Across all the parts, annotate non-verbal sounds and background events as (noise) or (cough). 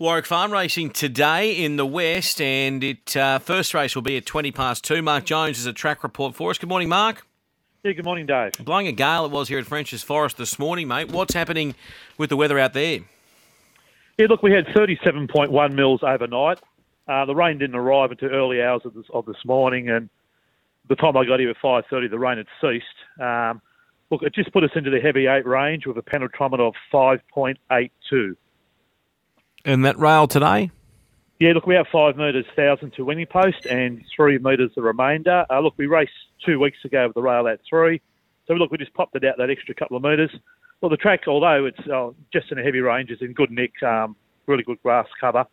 Warwick Farm racing today in the West, and it uh, first race will be at 20 past two. Mark Jones is a track report for us. Good morning, Mark. Yeah, good morning, Dave. Blowing a gale it was here at French's Forest this morning, mate. What's happening with the weather out there? Yeah, look, we had 37.1 mils overnight. Uh, the rain didn't arrive until early hours of this, of this morning, and the time I got here at 5.30, the rain had ceased. Um, look, it just put us into the heavy eight range with a penetrometer of 5.82. And that rail today? Yeah, look, we have five metres thousand to winning post and three metres the remainder. Uh, look, we raced two weeks ago with the rail at three. So look, we just popped it out that extra couple of metres. Well, the track, although it's uh, just in a heavy range, is in good nick, um, really good grass cover.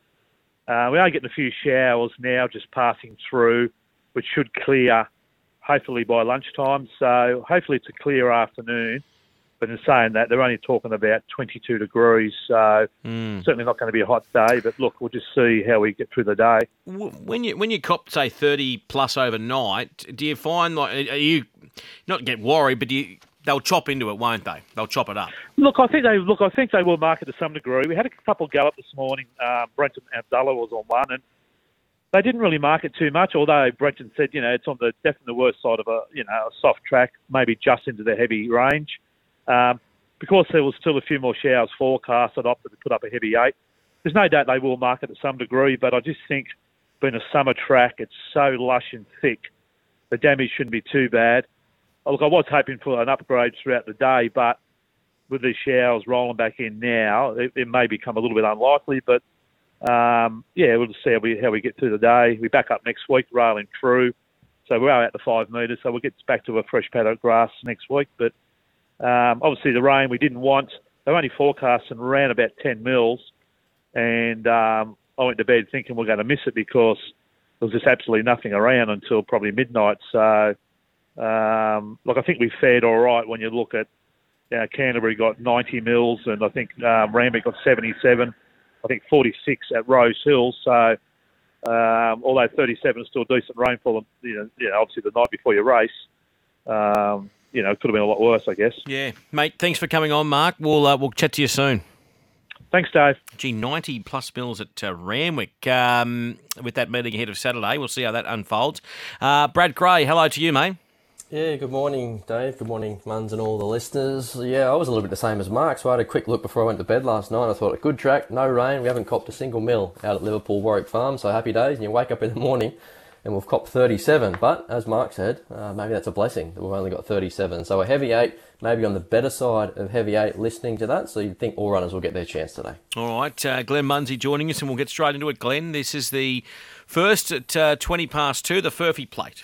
Uh, we are getting a few showers now just passing through, which should clear hopefully by lunchtime. So hopefully it's a clear afternoon. But in saying that, they're only talking about 22 degrees, so mm. certainly not going to be a hot day. But look, we'll just see how we get through the day. When you when you cop say 30 plus overnight, do you find like are you not get worried, but you they'll chop into it, won't they? They'll chop it up. Look, I think they look. I think they will market to some degree. We had a couple gallop this morning. Um, Brenton Avdulla was on one, and they didn't really market too much. Although Brenton said, you know, it's on the definitely the worst side of a you know a soft track, maybe just into the heavy range. Um, because there was still a few more showers forecast, I'd opted to put up a heavy eight. There's no doubt they will market to some degree, but I just think being a summer track, it's so lush and thick, the damage shouldn't be too bad. Look, I was hoping for an upgrade throughout the day, but with these showers rolling back in now, it, it may become a little bit unlikely. But um, yeah, we'll just see how we how we get through the day. We back up next week, railing through, so we are at the five metres. So we'll get back to a fresh paddock grass next week. But um, obviously, the rain we didn't want. They're only forecasting around about 10 mils, and um, I went to bed thinking we're going to miss it because there was just absolutely nothing around until probably midnight. So, um, look, I think we fared all right when you look at you know, Canterbury got 90 mils, and I think um, Randwick got 77. I think 46 at Rose Hill. So, um, although 37 is still decent rainfall, you know, you know, obviously the night before your race. Um, you know, it could have been a lot worse, I guess. Yeah, mate. Thanks for coming on, Mark. We'll uh, we'll chat to you soon. Thanks, Dave. Gee, 90 plus mills at uh, Randwick um, with that meeting ahead of Saturday. We'll see how that unfolds. Uh, Brad Gray, hello to you, mate. Yeah, good morning, Dave. Good morning, Muns and all the listeners. Yeah, I was a little bit the same as Mark, so I had a quick look before I went to bed last night. I thought, a good track, no rain. We haven't copped a single mill out at Liverpool Warwick Farm, so happy days. And you wake up in the morning and we've copped 37. But as Mark said, uh, maybe that's a blessing that we've only got 37. So a heavy eight, maybe on the better side of heavy eight, listening to that. So you think all runners will get their chance today. All right, uh, Glenn Munsey joining us, and we'll get straight into it. Glenn, this is the first at uh, 20 past two, the Furphy Plate.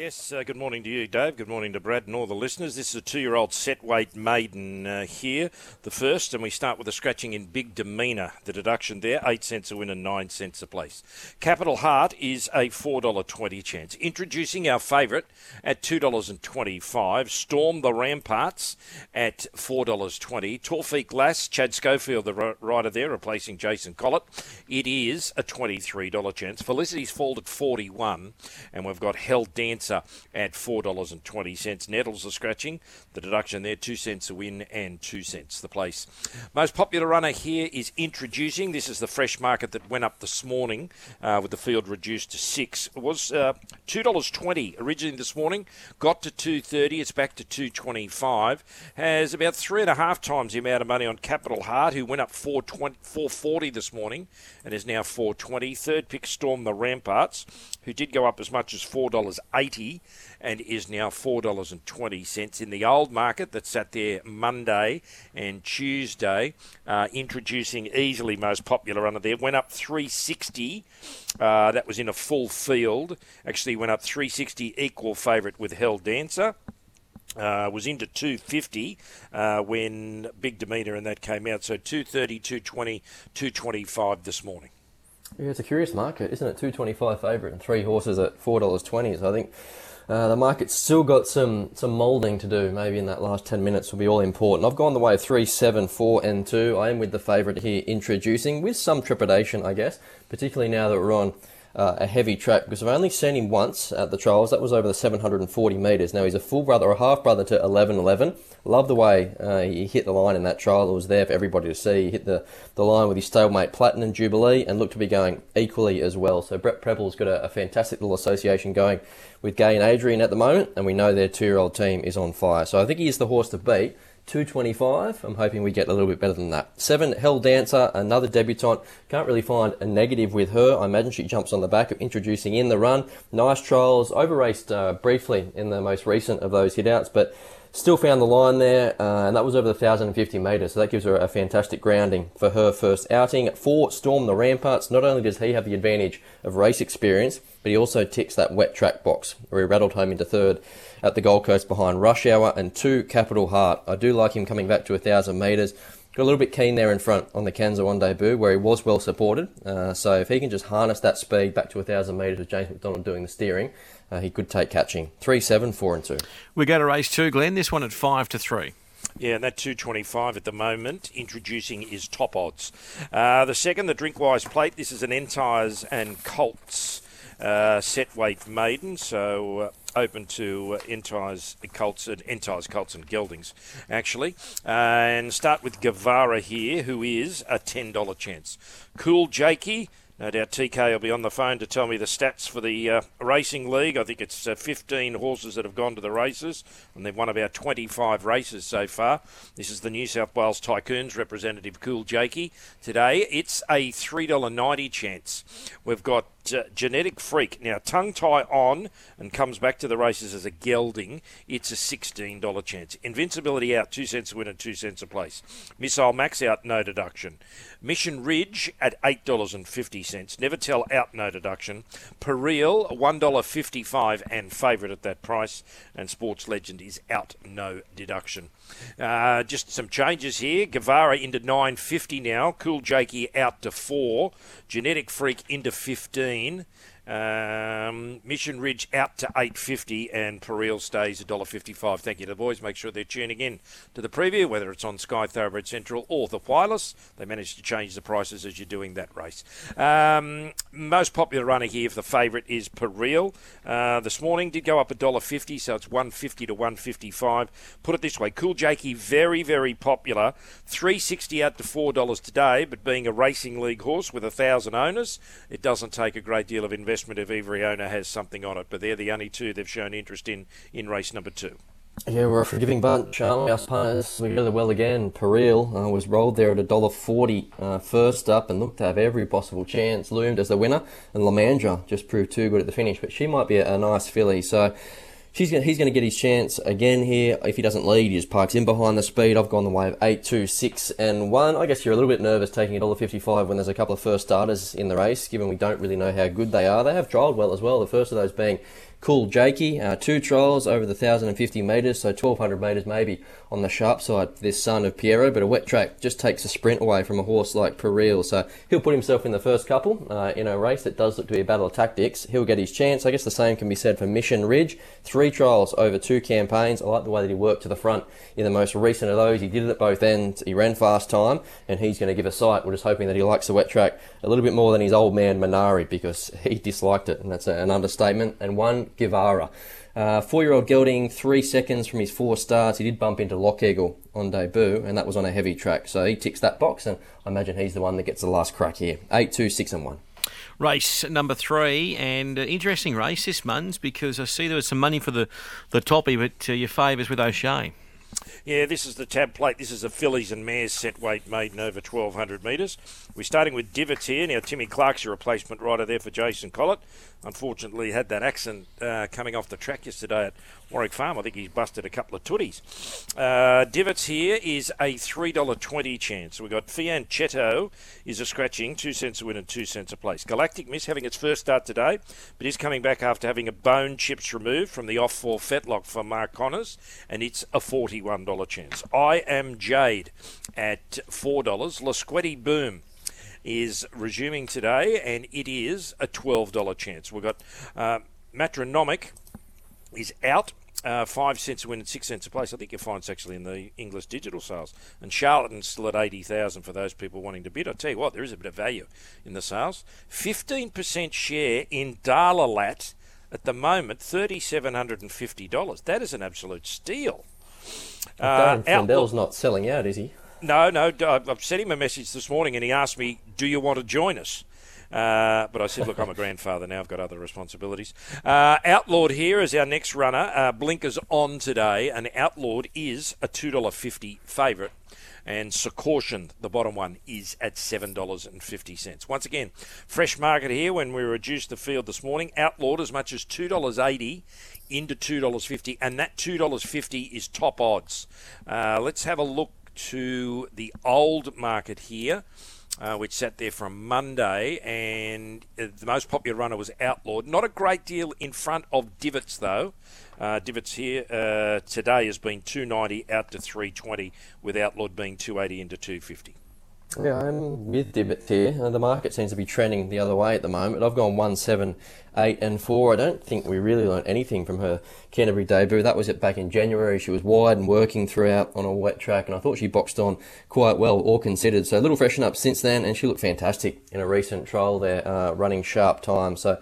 Yes, uh, good morning to you, Dave. Good morning to Brad and all the listeners. This is a two year old set weight maiden uh, here, the first, and we start with a scratching in Big Demeanour. The deduction there, 8 cents a win and 9 cents a place. Capital Heart is a $4.20 chance. Introducing our favourite at $2.25. Storm the Ramparts at $4.20. Torfeek Glass, Chad Schofield, the rider there, replacing Jason Collett. It is a $23 chance. Felicity's Fall at 41 and we've got Hell Dance at $4.20. Nettles are scratching. The deduction there, 2 cents a win and 2 cents the place. Most popular runner here is Introducing. This is the fresh market that went up this morning uh, with the field reduced to 6. It was uh, $2.20 originally this morning. Got to 2.30. It's back to 2.25. Has about three and a half times the amount of money on Capital Heart, who went up 4.40 this morning and is now 4.20. Third pick, Storm the Ramparts, who did go up as much as $4.80 and is now $4.20 in the old market that sat there Monday and Tuesday, uh, introducing easily most popular runner there. Went up 360. Uh, that was in a full field. Actually went up 360 equal favourite with Hell Dancer. Uh, was into 250 uh, when Big Demeter and that came out. So 230, 220, 225 this morning. Yeah, it's a curious market, isn't it? 225 favourite and three horses at $4.20. So I think uh, the market's still got some, some moulding to do. Maybe in that last 10 minutes will be all important. I've gone the way of 3, 7, 4, and 2. I am with the favourite here introducing with some trepidation, I guess, particularly now that we're on uh, a heavy track because I've only seen him once at the trials. That was over the 740 metres. Now he's a full brother or a half brother to 1111. Love the way uh, he hit the line in that trial. It was there for everybody to see. He hit the, the line with his stablemate Platinum Jubilee and looked to be going equally as well. So Brett Prebble's got a, a fantastic little association going with Gai and Adrian at the moment, and we know their two-year-old team is on fire. So I think he is the horse to beat. 225. I'm hoping we get a little bit better than that. Seven, Hell Dancer, another debutante. Can't really find a negative with her. I imagine she jumps on the back of introducing in the run. Nice trials, over raced uh, briefly in the most recent of those hitouts, but Still found the line there, uh, and that was over the 1,050 metres, so that gives her a fantastic grounding for her first outing. Four, Storm the Ramparts. Not only does he have the advantage of race experience, but he also ticks that wet track box, where he rattled home into third at the Gold Coast behind Rush Hour and two, Capital Heart. I do like him coming back to a 1,000 metres. Got a little bit keen there in front on the Kansas one debut, where he was well supported. Uh, so if he can just harness that speed back to a 1,000 metres with James McDonald doing the steering, uh, he could take catching. Three, seven, four, and two. We go to race two, Glenn. This one at five to three. Yeah, and that 225 at the moment, introducing is top odds. Uh, the second, the Drinkwise plate, this is an Entires and Colts uh, set weight maiden, so uh, open to uh, Entires, Colts, and Entires, Colts, and Geldings, actually. and start with Guevara here, who is a $10 chance. Cool Jakey no doubt TK will be on the phone to tell me the stats for the uh, racing league. I think it's uh, 15 horses that have gone to the races, and they've won about 25 races so far. This is the New South Wales Tycoons representative, Cool Jakey. Today, it's a $3.90 chance. We've got Genetic Freak. Now, tongue tie on and comes back to the races as a gelding. It's a $16 chance. Invincibility out, 2 cents a win and 2 cents a place. Missile Max out, no deduction. Mission Ridge at $8.50. Never Tell out, no deduction. Pereel, $1.55 and favourite at that price. And Sports Legend is out, no deduction. Uh, just some changes here. Guevara into 9.50 now. Cool Jakey out to 4. Genetic Freak into 15 mean um, Mission Ridge out to 8.50 and Pereel stays $1.55. Thank you to the boys. Make sure they're tuning in to the preview, whether it's on Sky Thoroughbred Central or the wireless. They managed to change the prices as you're doing that race. Um, most popular runner here for the favourite is Pereel. Uh, this morning did go up $1.50, so it's 150 to 155. Put it this way, Cool Jakey, very, very popular. 360 out to $4 today, but being a racing league horse with a thousand owners, it doesn't take a great deal of investment investment if every owner has something on it. But they're the only two they've shown interest in in race number two. Yeah, we're a forgiving bunch. Um, our punters, we really well again. Pereel uh, was rolled there at a dollar forty uh, first up and looked to have every possible chance. Loomed as the winner, and Lamandra just proved too good at the finish. But she might be a, a nice filly. So She's gonna, he's going to get his chance again here. If he doesn't lead, he just parks in behind the speed. I've gone the way of 8, 2, 6, and 1. I guess you're a little bit nervous taking $1.55 when there's a couple of first starters in the race, given we don't really know how good they are. They have trialled well as well, the first of those being Cool Jakey. Uh, two trials over the 1,050 metres, so 1,200 metres maybe on the sharp side for this son of Pierro, but a wet track just takes a sprint away from a horse like Pereel. So he'll put himself in the first couple uh, in a race that does look to be a battle of tactics. He'll get his chance. I guess the same can be said for Mission Ridge. Three trials over two campaigns. I like the way that he worked to the front in the most recent of those. He did it at both ends. He ran fast time, and he's going to give a sight. We're just hoping that he likes the wet track a little bit more than his old man Menari because (laughs) he disliked it, and that's an understatement. And one Guevara. Uh, four-year-old gelding, three seconds from his four starts. He did bump into Lock Eagle on debut, and that was on a heavy track. So he ticks that box, and I imagine he's the one that gets the last crack here. Eight, two, six, and one. Race number three, and uh, interesting race this month because I see there was some money for the the toppy, but uh, your favours with O'Shea. Yeah, this is the tab plate. This is a fillies and mares set weight maiden over 1200 metres. We're starting with divots here. Now, Timmy Clark's your replacement rider there for Jason Collett. Unfortunately, had that accident uh, coming off the track yesterday at Warwick Farm. I think he's busted a couple of tooties. Uh, divots here is a $3.20 chance. We've got Fianchetto is a scratching, two cents a win and two cents a place. Galactic Miss having its first start today, but is coming back after having a bone chips removed from the off-fore fetlock for Mark Connors, and it's a $41 chance. I am Jade at $4. Lasquetti Boom is resuming today, and it is a $12 chance. We've got uh, Matronomic is out uh, five cents a win and six cents a place. I think you'll find it's actually in the English digital sales. And Charlatton's still at 80,000 for those people wanting to bid. I tell you what, there is a bit of value in the sales. 15% share in Dalalat at the moment, $3,750. That is an absolute steal. Uh, Dan Flindell's not selling out, is he? No, no. I've sent him a message this morning and he asked me, Do you want to join us? Uh, but I said, look, I'm a grandfather now. I've got other responsibilities. Uh, Outlawed here is our next runner. Uh, Blinkers on today, and Outlawed is a $2.50 favourite. And Secaution, the bottom one, is at $7.50. Once again, fresh market here when we reduced the field this morning. Outlawed as much as $2.80 into $2.50, and that $2.50 is top odds. Uh, let's have a look to the old market here uh, which sat there from Monday, and uh, the most popular runner was Outlawed. Not a great deal in front of Divots though. Uh, Divots here uh, today has been 290 out to 320, with Outlawed being 280 into 250. Yeah, I'm with Divots here. Uh, the market seems to be trending the other way at the moment. I've gone one, seven, eight, and four. I don't think we really learnt anything from her Canterbury debut. That was it back in January. She was wide and working throughout on a wet track, and I thought she boxed on quite well, all considered. So a little freshen up since then, and she looked fantastic in a recent trial there, uh, running sharp time. So.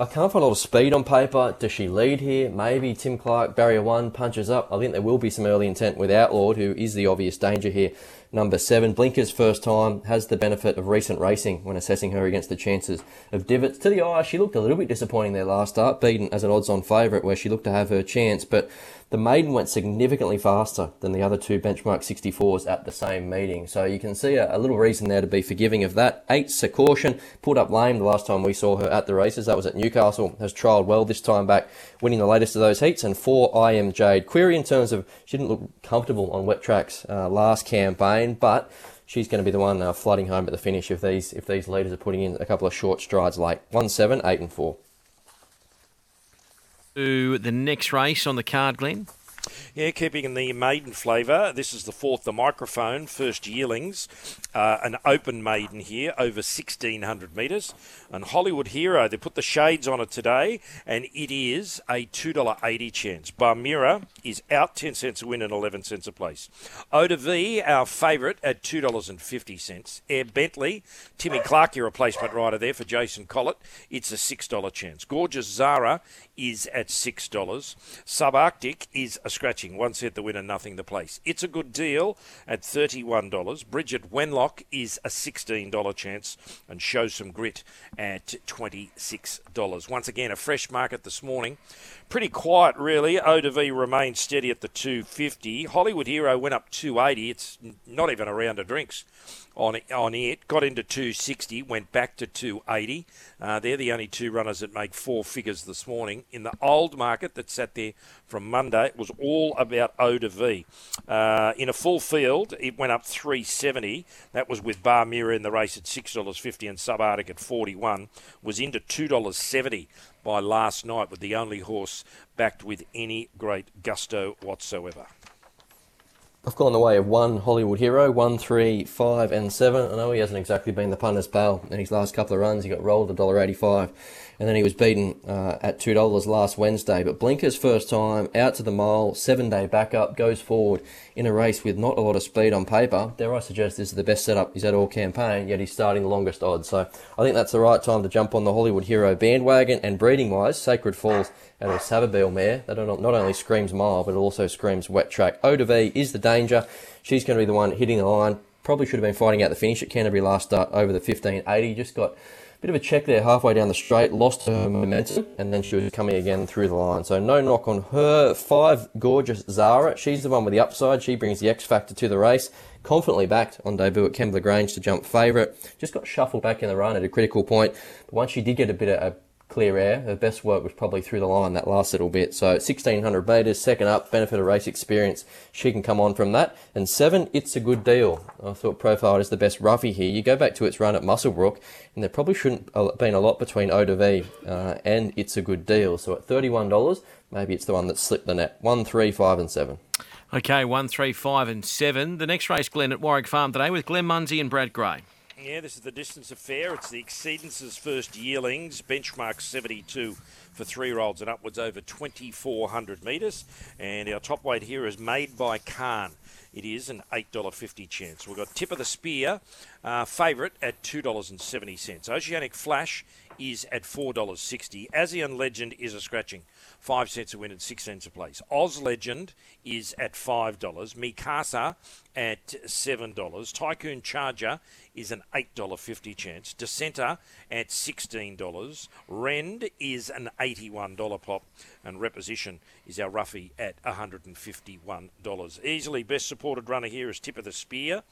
I can't find a lot of speed on paper. Does she lead here? Maybe Tim Clark, barrier one, punches up. I think there will be some early intent with Outlawed, who is the obvious danger here. Number seven, Blinker's first time has the benefit of recent racing when assessing her against the chances of divots. To the eye, she looked a little bit disappointing there last start, beaten as an odds-on favourite where she looked to have her chance, but the maiden went significantly faster than the other two benchmark 64s at the same meeting. So you can see a, a little reason there to be forgiving of that. Eight, Secaution, pulled up lame the last time we saw her at the races. That was at Newcastle. Has trialled well this time back, winning the latest of those heats. And four, I Am Jade. Query in terms of she didn't look comfortable on wet tracks uh, last campaign, but she's going to be the one uh, flooding home at the finish if these if these leaders are putting in a couple of short strides. One, seven, eight, and four to the next race on the card, Glenn. Yeah, keeping in the maiden flavour. This is the fourth, the microphone, first yearlings. Uh, an open maiden here, over 1,600 metres. And Hollywood Hero, they put the shades on it today, and it is a $2.80 chance. Barmira is out 10 cents a win and 11 cents a place. Oda our favourite, at $2.50. Air Bentley, Timmy Clark, your replacement rider there for Jason Collett, it's a $6 chance. Gorgeous Zara is at $6. Subarctic is scratching. One set the winner, nothing the place. It's a good deal at $31. Bridget Wenlock is a $16 chance and shows some grit at $26. Once again, a fresh market this morning. Pretty quiet, really. O to V remains steady at the 250. Hollywood Hero went up 280. It's not even a round of drinks on on it. Got into 260, went back to 280. Uh, they're the only two runners that make four figures this morning. In the old market that sat there from Monday, it was all about O to V. Uh, in a full field, it went up 370. That was with Bar Mirror in the race at $6.50 and Subarctic at 41. Was into $2.70 by last night with the only horse backed with any great gusto whatsoever. I've gone the way of one Hollywood hero, one, three, five, and seven. I know he hasn't exactly been the punter's pal in his last couple of runs. He got rolled a dollar eighty-five, and then he was beaten uh, at two dollars last Wednesday. But Blinker's first time out to the mile, seven-day backup, goes forward in a race with not a lot of speed on paper. Dare I suggest this is the best setup he's had all campaign, yet he's starting the longest odds. So I think that's the right time to jump on the Hollywood hero bandwagon. And breeding-wise, Sacred Falls out of Savabeel mare that not only screams mile, but it also screams wet track. O to V is the danger. She's going to be the one hitting the line. Probably should have been fighting out the finish at Canterbury last start over the 1580. Just got bit of a check there halfway down the straight, lost her momentum, and then she was coming again through the line. So no knock on her. Five, gorgeous Zara. She's the one with the upside. She brings the X factor to the race. Confidently backed on debut at Kembla Grange to jump favourite. Just got shuffled back in the run at a critical point. But once she did get a bit of a clear air. Her best work was probably through the line that last little bit. So 1600 metres, second up, benefit of race experience. She can come on from that. And seven, it's a good deal. I thought profiled as the best roughie here. You go back to its run at Muswellbrook, and there probably shouldn't have been a lot between O to V uh, and it's a good deal. So at $31, maybe it's the one that slipped the net. One, three, five, and seven. Okay, one, three, five, and seven. The next race, Glenn, at Warwick Farm today with Glenn Munsey and Brad Gray. Yeah, this is the distance affair. It's the Exceedance's first yearlings, benchmark 72 for three-year-olds and upwards over 2,400 metres. And our top weight here is made by Khan. It is an $8.50 chance. We've got Tip of the Spear, uh, favourite at $2.70. Oceanic Flash is at $4.60. ASEAN Legend is a scratching, 5 cents a win and 6 cents a place. Oz Legend is at $5. Mikasa at $7. Tycoon Charger is an $8.50 chance. Dissenter at $16. Rend is an $81 pop. And Reposition is our roughie at $151. Easily best supported runner here is Tip of the Spear.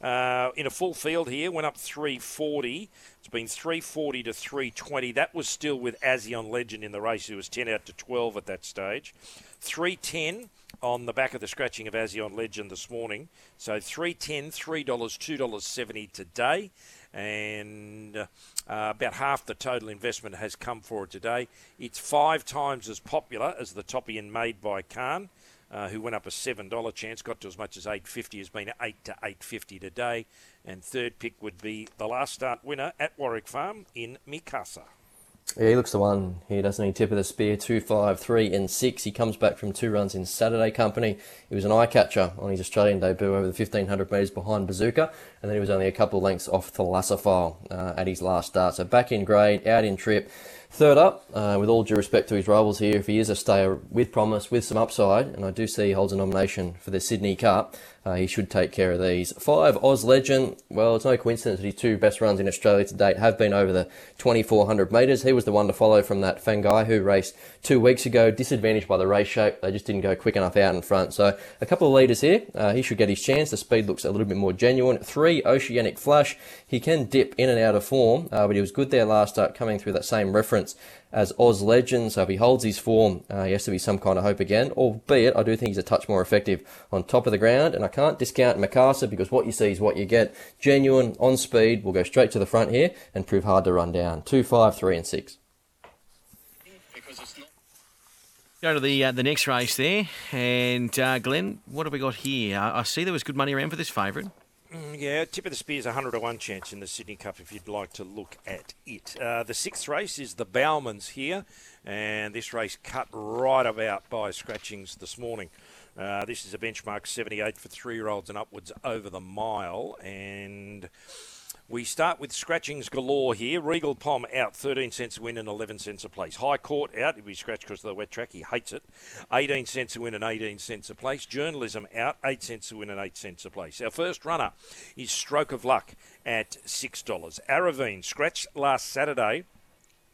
Uh, in a full field here, went up 340. It's been 340 to 320. That was still with Azion Legend in the race, who was 10 out to 12 at that stage. 310 on the back of the scratching of ASEAN Legend this morning. So 310, $3, $2.70 today. And uh, about half the total investment has come for it today. It's five times as popular as the top end made by Khan. Uh, who went up a seven dollar chance, got to as much as eight fifty, has been eight to eight fifty today, and third pick would be the last start winner at Warwick Farm in Mikasa. Yeah, he looks the one here, doesn't he? Tip of the spear, two, five, three, and six. He comes back from two runs in Saturday company. He was an eye catcher on his Australian debut over the 1500 metres behind Bazooka, and then he was only a couple of lengths off Thalassophile uh, at his last start. So back in grade, out in trip. Third up, uh, with all due respect to his rivals here, if he is a stayer with promise, with some upside, and I do see he holds a nomination for the Sydney Cup, uh, he should take care of these. Five, Oz Legend. Well, it's no coincidence that his two best runs in Australia to date have been over the 2400 metres. He was the one to follow from that Fangai who raced two weeks ago, disadvantaged by the race shape. They just didn't go quick enough out in front. So a couple of leaders here. Uh, he should get his chance. The speed looks a little bit more genuine. Three, Oceanic Flash. He can dip in and out of form, uh, but he was good there last start coming through that same reference as Oz Legend. So if he holds his form, uh, he has to be some kind of hope again. Albeit, I do think he's a touch more effective on top of the ground. And I can't discount Mikasa because what you see is what you get. Genuine, on speed, will go straight to the front here and prove hard to run down. Two, five, three, and six. Go to the uh, the next race there, and uh, Glenn, what have we got here? I, see there was good money around for this favourite. Mm, yeah, tip of the spear is a 100 to 1 chance in the Sydney Cup if you'd like to look at it. Uh, the sixth race is the Bowmans here, and this race cut right about by scratchings this morning. Uh, this is a benchmark 78 for three year olds and upwards over the mile, and we start with scratchings galore here. Regal Pom out, 13 cents a win and 11 cents a place. High Court out. He'll be scratched because of the wet track. He hates it. 18 cents a win and 18 cents a place. Journalism out, 8 cents a win and 8 cents a place. Our first runner is Stroke of Luck at $6. Aravine, scratched last Saturday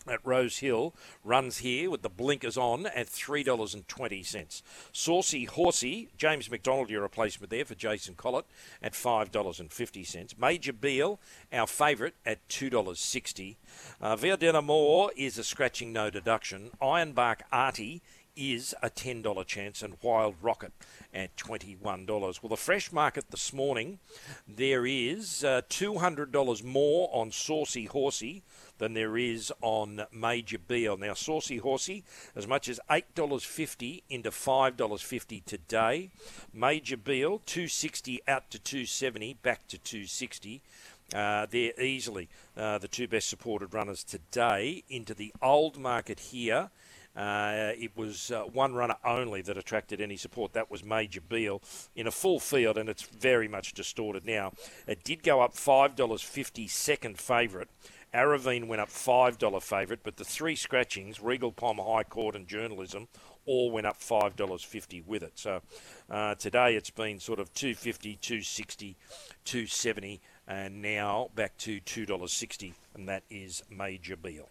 at Rose Hill runs here with the blinkers on at $3.20. Saucy Horsey, James McDonald, your replacement there for Jason Collett at $5.50. Major Beale, our favourite at $2.60. Uh, Verdena Moore is a scratching no deduction. Ironbark Artie is a $10 chance and Wild Rocket at $21. Well, the fresh market this morning, there is uh, $200 more on Saucy Horsey than there is on Major Beale. Now, Saucy Horsey, as much as $8.50 into $5.50 today. Major Beale, 260 out to 270, back to 260. Uh, they're easily uh, the two best supported runners today into the old market here. Uh, it was uh, one runner only that attracted any support. That was Major Beale in a full field, and it's very much distorted now. It did go up $5.50 second favourite. Aravine went up $5 favourite, but the three scratchings, Regal Palm High Court, and Journalism, all went up $5.50 with it. So uh, today it's been sort of 250 260 270 and now back to $2.60, and that is Major Beale.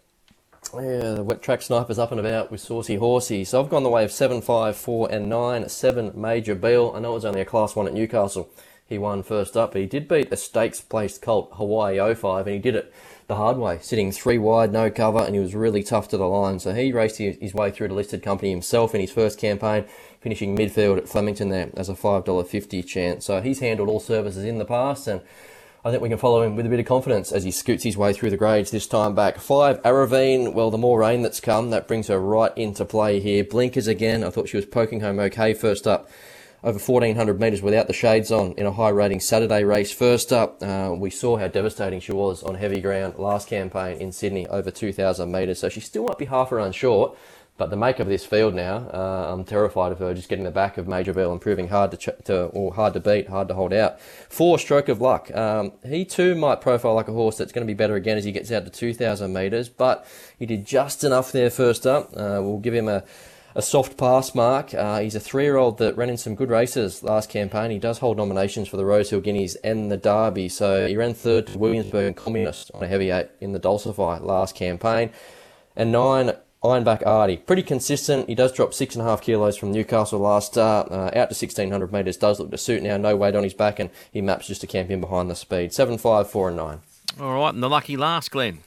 Yeah, the wet track snipers up and about with Saucy Horsey. So I've gone the way of 7, 5, 4, and 9. 7, Major Beale. I know it was only a Class 1 at Newcastle. He won first up, but he did beat a stakes placed colt, Hawaii 05, and he did it the hard way, sitting three wide, no cover, and he was really tough to the line. So he raced his way through the listed company himself in his first campaign, finishing midfield at Flemington there as a $5.50 chance. So he's handled all services in the past, and I think we can follow him with a bit of confidence as he scoots his way through the grades this time back. Five, Aravine. Well, the more rain that's come, that brings her right into play here. Blinkers again. I thought she was poking home okay first up over 1400 metres without the shades on in a high rating Saturday race. First up, uh, we saw how devastating she was on heavy ground last campaign in Sydney, over 2000 metres. So she still might be half a run short. But the makeup of this field now, uh, I'm terrified of her just getting the back of Major Beale and proving hard to, ch- to, or hard to beat, hard to hold out. Four stroke of luck. Um, he too might profile like a horse that's going to be better again as he gets out to 2,000 metres, but he did just enough there first up. Uh, we'll give him a a soft pass mark. Uh, he's a three-year-old that ran in some good races last campaign. He does hold nominations for the Rosehill Guineas and the Derby. So he ran third to Williamsburg and Communist on a heavy eight in the Dulcify last campaign. And nine, Ironbark Artie. Pretty consistent. He does drop six and a half kilos from Newcastle last start. Uh, out to 1600 metres. Does look to suit now. No weight on his back and he maps just to camp in behind the speed. Seven, five, four and 9. All right, and the lucky last, Glenn.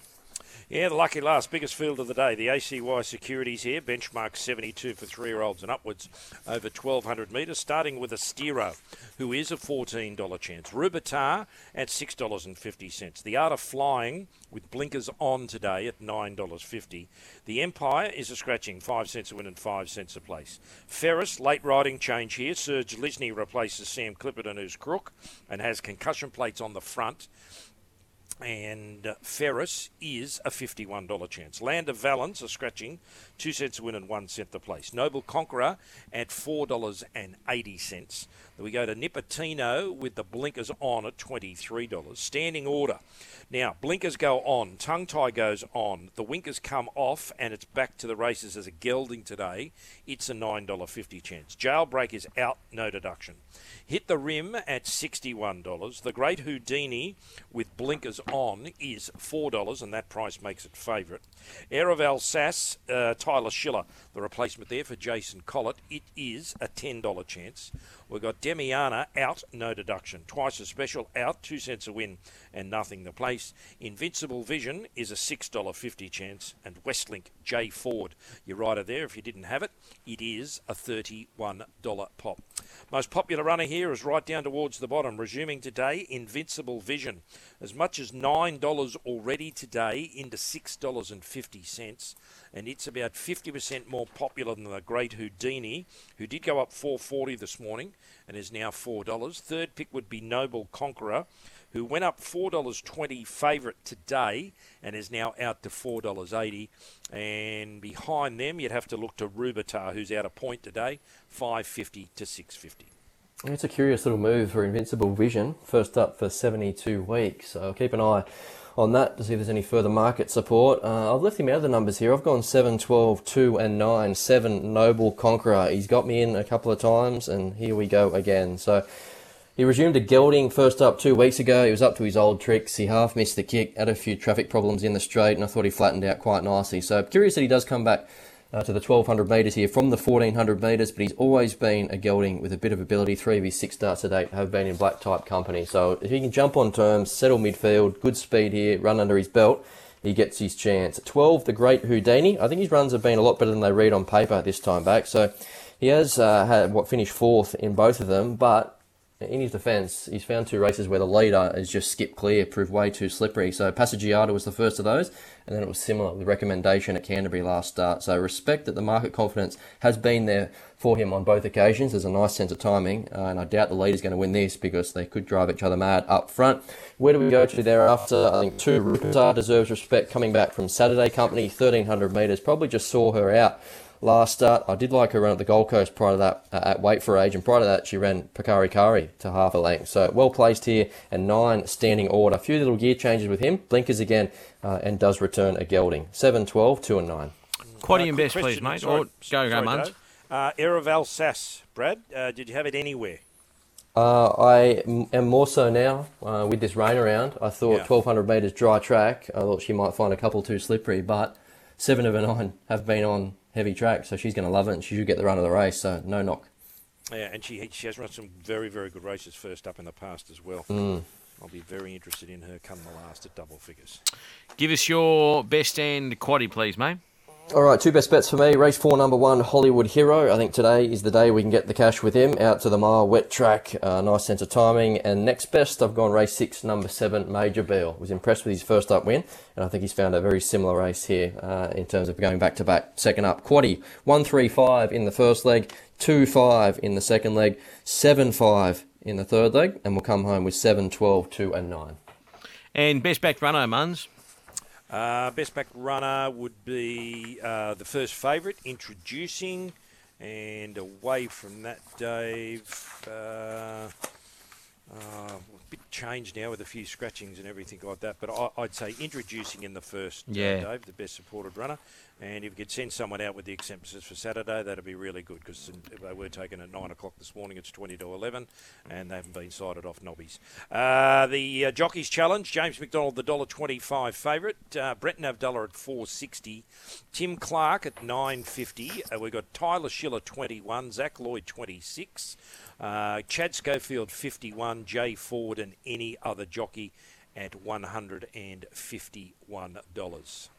Yeah, the lucky last, biggest field of the day. The ACY Securities here, benchmark 72 for three year olds and upwards over 1200 metres, starting with Astero, who is a $14 chance. Rubitar at $6.50. The Art of Flying with blinkers on today at $9.50. The Empire is a scratching, 5 cents a win and 5 cents a place. Ferris, late riding change here. Serge Lisney replaces Sam Clipperton, who's crook and has concussion plates on the front and Ferris is a $51 chance. Land of Valence, a scratching, 2 cents a win and 1 cent the place. Noble Conqueror at $4.80. Then we go to Nipotino with the blinkers on at $23. Standing order. Now, blinkers go on, tongue tie goes on, the winkers come off, and it's back to the races as a gelding today. It's a $9.50 chance. Jailbreak is out, no deduction. Hit the rim at $61. The Great Houdini with blinkers on is $4, and that price makes it favourite. Air of Alsace, uh, Tyler Schiller, the replacement there for Jason Collett. It is a $10 chance. We've got Demiana out, no deduction. Twice a special, out, two cents a win and nothing the place. Invincible Vision is a $6.50 chance. And Westlink J Ford, your rider there, if you didn't have it, it is a $31 pop. Most popular runner here is right down towards the bottom. Resuming today, Invincible Vision. As much as $9 already today into $6.50 and it's about 50% more popular than the Great Houdini, who did go up 440 this morning and is now $4. Third pick would be Noble Conqueror, who went up $4.20 favourite today and is now out to $4.80. And behind them, you'd have to look to Rubitar, who's out a point today, 550 to 650. It's a curious little move for Invincible Vision, first up for 72 weeks. So keep an eye on that to see if there's any further market support. Uh, I've left him out of the numbers here. I've gone 7, 12, 2, and 9. 7, Noble Conqueror. He's got me in a couple of times, and here we go again. So he resumed a gelding first up two weeks ago. He was up to his old tricks. He half missed the kick, had a few traffic problems in the straight, and I thought he flattened out quite nicely. So curious that he does come back uh, to the 1200 metres here from the 1400 metres, but he's always been a gelding with a bit of ability. Three of his six starts to date have been in black type company. So if he can jump on terms, settle midfield, good speed here, run under his belt, he gets his chance. 12, the great Houdini. I think his runs have been a lot better than they read on paper this time back. So he has uh, had what finished fourth in both of them, but in his defence, he's found two races where the leader has just skipped clear, proved way too slippery. So Passaggiata was the first of those, and then it was similar with recommendation at Canterbury last start. So respect that the market confidence has been there for him on both occasions. There's a nice sense of timing, uh, and I doubt the leader's going to win this because they could drive each other mad up front. Where do we go to thereafter? I think two Rubitar deserves respect coming back from Saturday Company, 1300 metres, probably just saw her out last start. I did like her run at the Gold Coast prior to that uh, at weight for age, and prior to that she ran Pakari Kari to half a length. So well placed here, and nine standing order. A few little gear changes with him. Blinkers again, uh, and does return a gelding. 7, 12, 2 and 9. Quaddy Uh, and quick best, please, mate. Sorry- or go, sorry, go, Muns. Dave. Uh, Air of Alsace, Brad, uh, did you have it anywhere? Uh, I m- am more so now uh, with this rain around. I thought Yeah. 1200 metres dry track. I thought she might find a couple too slippery, but seven of her nine have been on heavy track, so she's going to love it and she should get the run of the race, so no knock. Yeah, and she she has run some very very good races first up in the past as well. Mm. I'll be very interested in her come the last at double figures. Give us your best and quaddy, please, mate. All right, two best bets for me. Race four, number one, Hollywood Hero. I think today is the day we can get the cash with him. Out to the mile, wet track, uh, nice sense of timing. And next best, I've gone race six, number seven, Major Beale. Was impressed with his first up win, and I think he's found a very similar race here uh, in terms of going back to back. Second up, Quaddy, one three five in the first leg, two five in the second leg, seven five in the third leg, and we'll come home with seven, twelve, two, and nine. And best back runner, Muns. Uh, best back runner would be uh, the first favourite, introducing, and away from that, Dave. Uh, changed now with a few scratchings and everything like that, but I, would say introducing in the first, uh, yeah. Dave, the best supported runner. And if you could send someone out with the acceptances for Saturday, that'd be really good because they were taken at 9 o'clock this morning. It's 20 to 11, and they haven't been sighted off nobbies. Uh, the uh, Jockeys Challenge, James McDonald, the $1.25 favourite. Uh, Brenton Avdulla at 460 Tim Clark at 950 uh, We've got Tyler Schiller, 21 Zach Lloyd, 26 uh, Chad Schofield, 51 Jay Ford, and any other jockey at $151.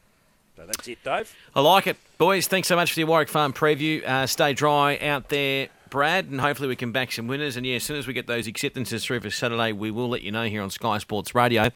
So that's it, Dave. I like it. Boys, thanks so much for the Warwick Farm preview. Uh, stay dry out there, Brad, and hopefully we can back some winners. And yeah, as soon as we get those acceptances through for Saturday, we will let you know here on Sky Sports Radio.